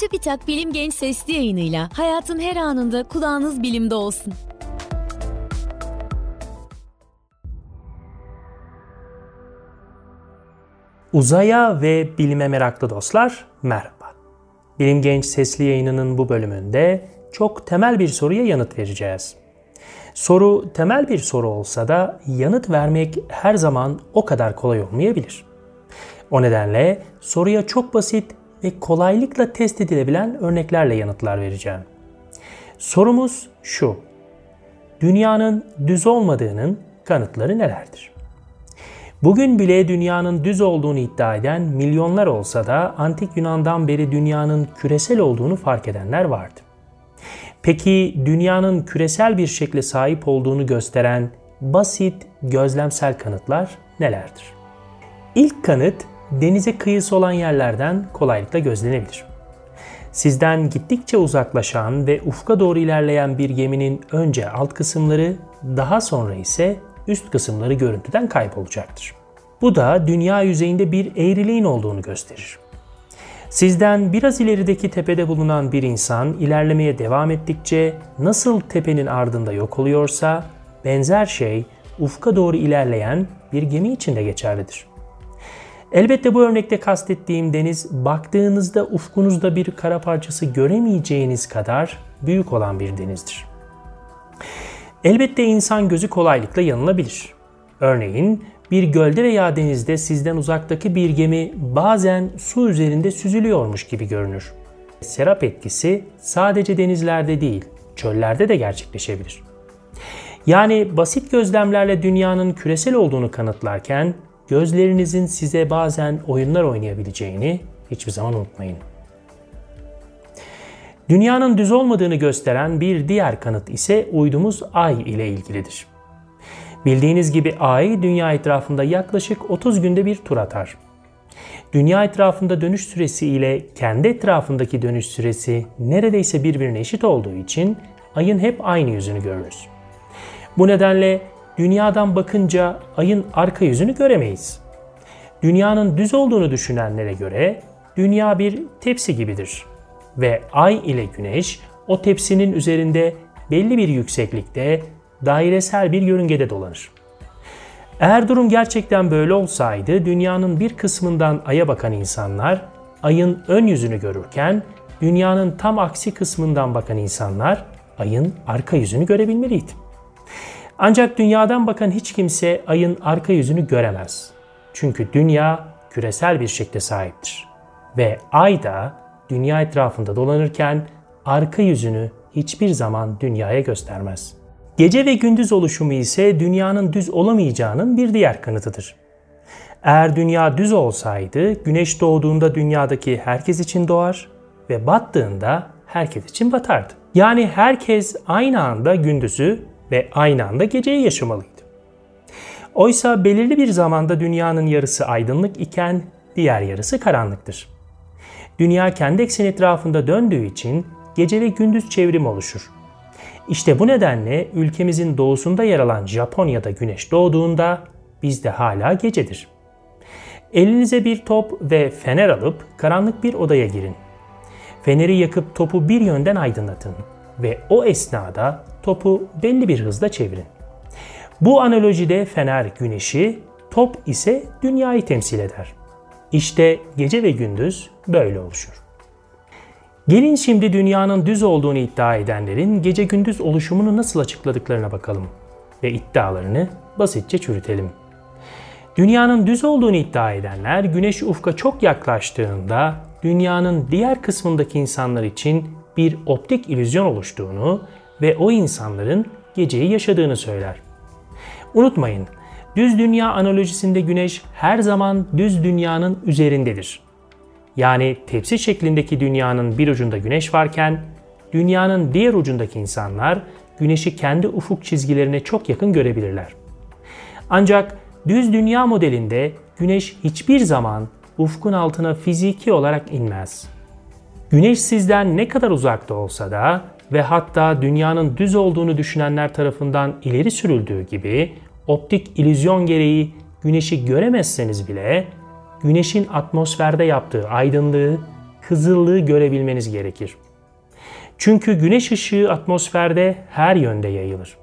Çubitak Bilim Genç Sesli yayınıyla hayatın her anında kulağınız bilimde olsun. Uzaya ve bilime meraklı dostlar merhaba. Bilim Genç Sesli yayınının bu bölümünde çok temel bir soruya yanıt vereceğiz. Soru temel bir soru olsa da yanıt vermek her zaman o kadar kolay olmayabilir. O nedenle soruya çok basit ve kolaylıkla test edilebilen örneklerle yanıtlar vereceğim. Sorumuz şu. Dünyanın düz olmadığının kanıtları nelerdir? Bugün bile dünyanın düz olduğunu iddia eden milyonlar olsa da antik Yunan'dan beri dünyanın küresel olduğunu fark edenler vardı. Peki dünyanın küresel bir şekle sahip olduğunu gösteren basit gözlemsel kanıtlar nelerdir? İlk kanıt denize kıyısı olan yerlerden kolaylıkla gözlenebilir. Sizden gittikçe uzaklaşan ve ufka doğru ilerleyen bir geminin önce alt kısımları, daha sonra ise üst kısımları görüntüden kaybolacaktır. Bu da dünya yüzeyinde bir eğriliğin olduğunu gösterir. Sizden biraz ilerideki tepede bulunan bir insan ilerlemeye devam ettikçe nasıl tepenin ardında yok oluyorsa benzer şey ufka doğru ilerleyen bir gemi için de geçerlidir. Elbette bu örnekte kastettiğim deniz baktığınızda ufkunuzda bir kara parçası göremeyeceğiniz kadar büyük olan bir denizdir. Elbette insan gözü kolaylıkla yanılabilir. Örneğin bir gölde veya denizde sizden uzaktaki bir gemi bazen su üzerinde süzülüyormuş gibi görünür. Serap etkisi sadece denizlerde değil, çöllerde de gerçekleşebilir. Yani basit gözlemlerle dünyanın küresel olduğunu kanıtlarken gözlerinizin size bazen oyunlar oynayabileceğini hiçbir zaman unutmayın. Dünyanın düz olmadığını gösteren bir diğer kanıt ise uydumuz Ay ile ilgilidir. Bildiğiniz gibi Ay dünya etrafında yaklaşık 30 günde bir tur atar. Dünya etrafında dönüş süresi ile kendi etrafındaki dönüş süresi neredeyse birbirine eşit olduğu için Ay'ın hep aynı yüzünü görürüz. Bu nedenle dünyadan bakınca ayın arka yüzünü göremeyiz. Dünyanın düz olduğunu düşünenlere göre dünya bir tepsi gibidir ve ay ile güneş o tepsinin üzerinde belli bir yükseklikte dairesel bir yörüngede dolanır. Eğer durum gerçekten böyle olsaydı dünyanın bir kısmından aya bakan insanlar ayın ön yüzünü görürken dünyanın tam aksi kısmından bakan insanlar ayın arka yüzünü görebilmeliydi. Ancak dünyadan bakan hiç kimse ayın arka yüzünü göremez. Çünkü dünya küresel bir şekle sahiptir. Ve ay da dünya etrafında dolanırken arka yüzünü hiçbir zaman dünyaya göstermez. Gece ve gündüz oluşumu ise dünyanın düz olamayacağının bir diğer kanıtıdır. Eğer dünya düz olsaydı güneş doğduğunda dünyadaki herkes için doğar ve battığında herkes için batardı. Yani herkes aynı anda gündüzü ve aynı anda geceyi yaşamalıydı. Oysa belirli bir zamanda dünyanın yarısı aydınlık iken diğer yarısı karanlıktır. Dünya kendi ekseni etrafında döndüğü için gece ve gündüz çevrim oluşur. İşte bu nedenle ülkemizin doğusunda yer alan Japonya'da güneş doğduğunda bizde hala gecedir. Elinize bir top ve fener alıp karanlık bir odaya girin. Feneri yakıp topu bir yönden aydınlatın ve o esnada topu belli bir hızla çevirin. Bu analojide fener güneşi, top ise dünyayı temsil eder. İşte gece ve gündüz böyle oluşur. Gelin şimdi dünyanın düz olduğunu iddia edenlerin gece gündüz oluşumunu nasıl açıkladıklarına bakalım ve iddialarını basitçe çürütelim. Dünyanın düz olduğunu iddia edenler güneş ufka çok yaklaştığında dünyanın diğer kısmındaki insanlar için bir optik illüzyon oluştuğunu ve o insanların geceyi yaşadığını söyler. Unutmayın, düz dünya analojisinde güneş her zaman düz dünyanın üzerindedir. Yani tepsi şeklindeki dünyanın bir ucunda güneş varken dünyanın diğer ucundaki insanlar güneşi kendi ufuk çizgilerine çok yakın görebilirler. Ancak düz dünya modelinde güneş hiçbir zaman ufkun altına fiziki olarak inmez. Güneş sizden ne kadar uzakta olsa da ve hatta dünyanın düz olduğunu düşünenler tarafından ileri sürüldüğü gibi optik ilüzyon gereği güneşi göremezseniz bile güneşin atmosferde yaptığı aydınlığı kızıllığı görebilmeniz gerekir. Çünkü güneş ışığı atmosferde her yönde yayılır.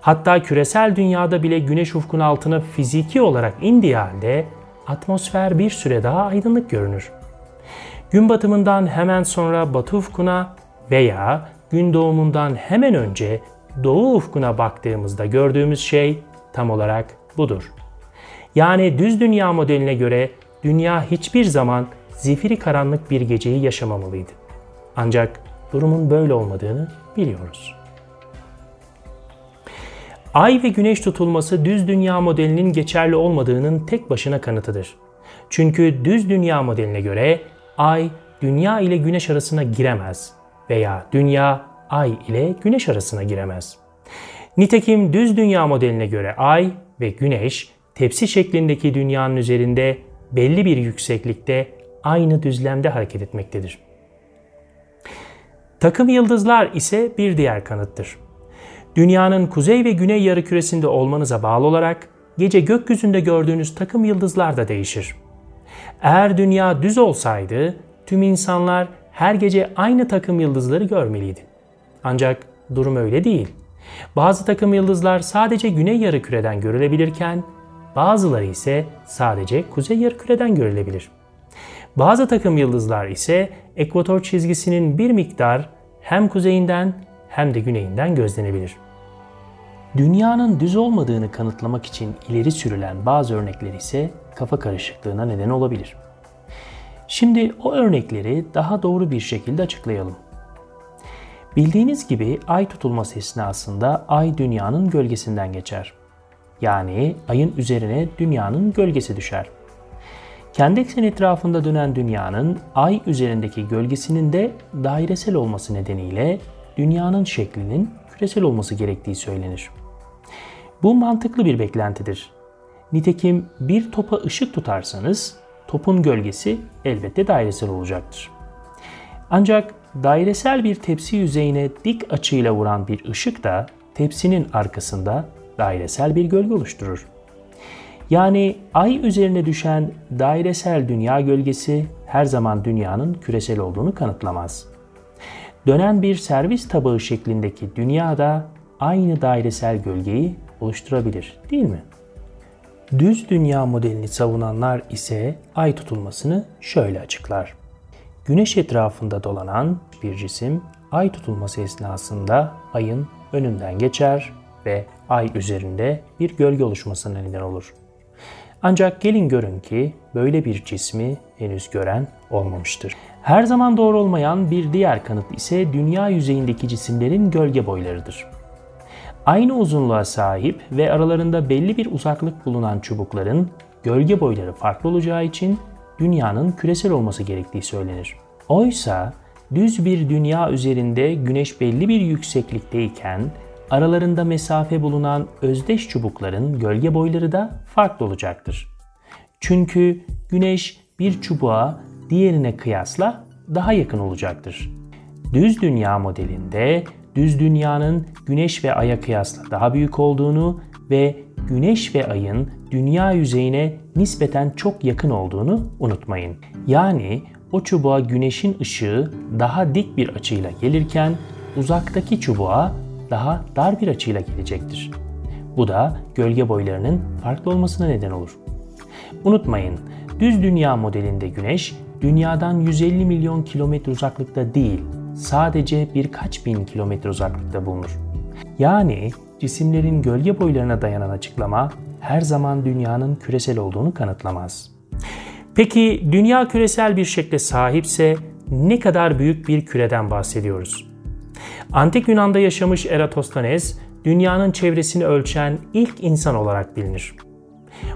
Hatta küresel dünyada bile güneş ufkun altına fiziki olarak indiği halde atmosfer bir süre daha aydınlık görünür. Gün batımından hemen sonra batı ufkuna veya gün doğumundan hemen önce doğu ufkuna baktığımızda gördüğümüz şey tam olarak budur. Yani düz dünya modeline göre dünya hiçbir zaman zifiri karanlık bir geceyi yaşamamalıydı. Ancak durumun böyle olmadığını biliyoruz. Ay ve güneş tutulması düz dünya modelinin geçerli olmadığının tek başına kanıtıdır. Çünkü düz dünya modeline göre ay dünya ile güneş arasına giremez veya dünya ay ile güneş arasına giremez. Nitekim düz dünya modeline göre ay ve güneş tepsi şeklindeki dünyanın üzerinde belli bir yükseklikte aynı düzlemde hareket etmektedir. Takım yıldızlar ise bir diğer kanıttır. Dünyanın kuzey ve güney yarıküresinde olmanıza bağlı olarak gece gökyüzünde gördüğünüz takım yıldızlar da değişir. Eğer dünya düz olsaydı tüm insanlar her gece aynı takım yıldızları görmeliydi. Ancak durum öyle değil. Bazı takım yıldızlar sadece güney yarıküreden görülebilirken bazıları ise sadece kuzey yarıküreden görülebilir. Bazı takım yıldızlar ise ekvator çizgisinin bir miktar hem kuzeyinden hem de güneyinden gözlenebilir. Dünyanın düz olmadığını kanıtlamak için ileri sürülen bazı örnekler ise kafa karışıklığına neden olabilir. Şimdi o örnekleri daha doğru bir şekilde açıklayalım. Bildiğiniz gibi ay tutulması esnasında ay dünyanın gölgesinden geçer. Yani ayın üzerine dünyanın gölgesi düşer. Kendi ekseni etrafında dönen dünyanın ay üzerindeki gölgesinin de dairesel olması nedeniyle dünyanın şeklinin küresel olması gerektiği söylenir. Bu mantıklı bir beklentidir. Nitekim bir topa ışık tutarsanız topun gölgesi elbette dairesel olacaktır. Ancak dairesel bir tepsi yüzeyine dik açıyla vuran bir ışık da tepsinin arkasında dairesel bir gölge oluşturur. Yani ay üzerine düşen dairesel dünya gölgesi her zaman dünyanın küresel olduğunu kanıtlamaz. Dönen bir servis tabağı şeklindeki dünya da aynı dairesel gölgeyi oluşturabilir değil mi? Düz dünya modelini savunanlar ise ay tutulmasını şöyle açıklar. Güneş etrafında dolanan bir cisim ay tutulması esnasında ayın önünden geçer ve ay üzerinde bir gölge oluşmasına neden olur. Ancak gelin görün ki böyle bir cismi henüz gören olmamıştır. Her zaman doğru olmayan bir diğer kanıt ise dünya yüzeyindeki cisimlerin gölge boylarıdır. Aynı uzunluğa sahip ve aralarında belli bir uzaklık bulunan çubukların gölge boyları farklı olacağı için dünyanın küresel olması gerektiği söylenir. Oysa düz bir dünya üzerinde güneş belli bir yükseklikteyken aralarında mesafe bulunan özdeş çubukların gölge boyları da farklı olacaktır. Çünkü güneş bir çubuğa diğerine kıyasla daha yakın olacaktır. Düz dünya modelinde düz dünyanın güneş ve aya kıyasla daha büyük olduğunu ve güneş ve ayın dünya yüzeyine nispeten çok yakın olduğunu unutmayın. Yani o çubuğa güneşin ışığı daha dik bir açıyla gelirken uzaktaki çubuğa daha dar bir açıyla gelecektir. Bu da gölge boylarının farklı olmasına neden olur. Unutmayın, düz dünya modelinde güneş dünyadan 150 milyon kilometre uzaklıkta değil, sadece birkaç bin kilometre uzaklıkta bulunur. Yani cisimlerin gölge boylarına dayanan açıklama her zaman dünyanın küresel olduğunu kanıtlamaz. Peki dünya küresel bir şekle sahipse ne kadar büyük bir küreden bahsediyoruz? Antik Yunan'da yaşamış Eratosthenes, dünyanın çevresini ölçen ilk insan olarak bilinir.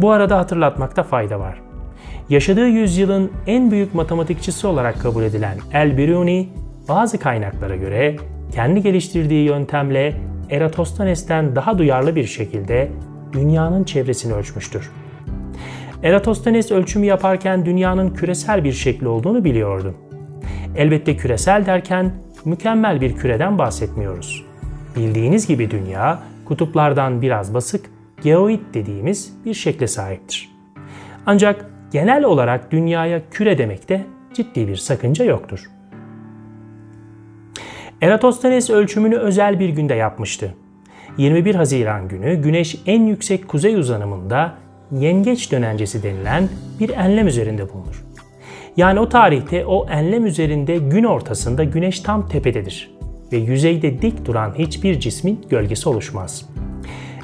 Bu arada hatırlatmakta fayda var. Yaşadığı yüzyılın en büyük matematikçisi olarak kabul edilen El-Biruni, bazı kaynaklara göre kendi geliştirdiği yöntemle Eratosthenes'ten daha duyarlı bir şekilde dünyanın çevresini ölçmüştür. Eratosthenes ölçümü yaparken dünyanın küresel bir şekli olduğunu biliyordu. Elbette küresel derken mükemmel bir küreden bahsetmiyoruz. Bildiğiniz gibi dünya kutuplardan biraz basık, geoid dediğimiz bir şekle sahiptir. Ancak genel olarak dünyaya küre demek de ciddi bir sakınca yoktur. Eratosthenes ölçümünü özel bir günde yapmıştı. 21 Haziran günü Güneş en yüksek kuzey uzanımında yengeç dönencesi denilen bir enlem üzerinde bulunur. Yani o tarihte o enlem üzerinde gün ortasında Güneş tam tepededir ve yüzeyde dik duran hiçbir cismin gölgesi oluşmaz.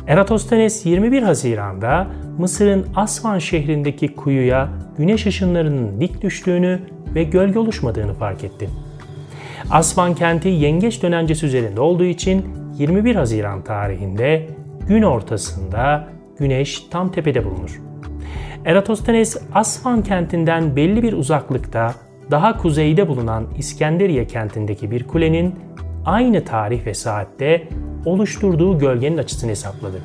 Eratosthenes 21 Haziran'da Mısır'ın Asvan şehrindeki kuyuya güneş ışınlarının dik düştüğünü ve gölge oluşmadığını fark etti. Asvan kenti yengeç dönencesi üzerinde olduğu için 21 Haziran tarihinde gün ortasında güneş tam tepede bulunur. Eratosthenes Asvan kentinden belli bir uzaklıkta daha kuzeyde bulunan İskenderiye kentindeki bir kulenin aynı tarih ve saatte oluşturduğu gölgenin açısını hesapladı.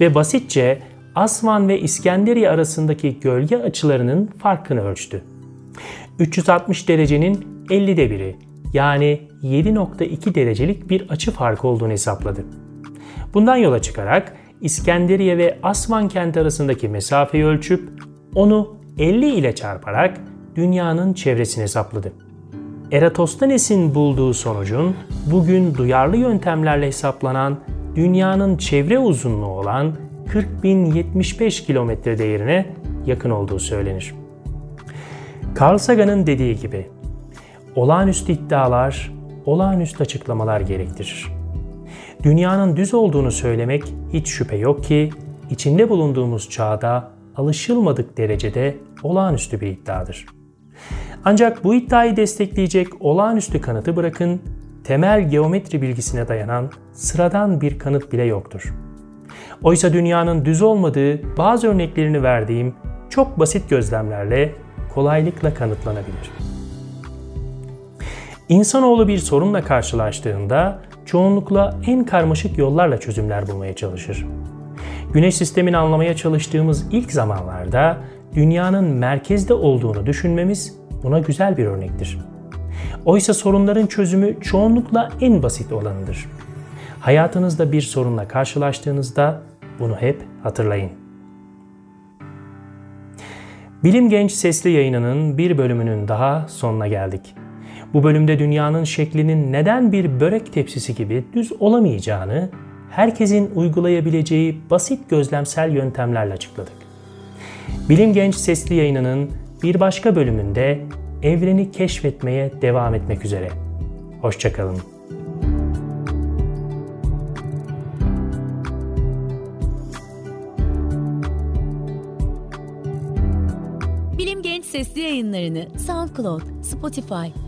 Ve basitçe Asvan ve İskenderiye arasındaki gölge açılarının farkını ölçtü. 360 derecenin 50'de biri yani 7.2 derecelik bir açı farkı olduğunu hesapladı. Bundan yola çıkarak İskenderiye ve Asvan kenti arasındaki mesafeyi ölçüp onu 50 ile çarparak dünyanın çevresini hesapladı. Eratosthenes'in bulduğu sonucun bugün duyarlı yöntemlerle hesaplanan dünyanın çevre uzunluğu olan 40.075 kilometre değerine yakın olduğu söylenir. Carl Sagan'ın dediği gibi, olağanüstü iddialar, olağanüstü açıklamalar gerektirir. Dünyanın düz olduğunu söylemek hiç şüphe yok ki içinde bulunduğumuz çağda alışılmadık derecede olağanüstü bir iddiadır. Ancak bu iddiayı destekleyecek olağanüstü kanıtı bırakın, temel geometri bilgisine dayanan sıradan bir kanıt bile yoktur. Oysa dünyanın düz olmadığı bazı örneklerini verdiğim çok basit gözlemlerle kolaylıkla kanıtlanabilir. İnsanoğlu bir sorunla karşılaştığında çoğunlukla en karmaşık yollarla çözümler bulmaya çalışır. Güneş sistemini anlamaya çalıştığımız ilk zamanlarda dünyanın merkezde olduğunu düşünmemiz buna güzel bir örnektir. Oysa sorunların çözümü çoğunlukla en basit olanıdır. Hayatınızda bir sorunla karşılaştığınızda bunu hep hatırlayın. Bilim Genç sesli yayınının bir bölümünün daha sonuna geldik. Bu bölümde dünyanın şeklinin neden bir börek tepsisi gibi düz olamayacağını herkesin uygulayabileceği basit gözlemsel yöntemlerle açıkladık. Bilim Genç sesli yayınının bir başka bölümünde evreni keşfetmeye devam etmek üzere. Hoşçakalın. Bilim Genç sesli yayınlarını SoundCloud, Spotify,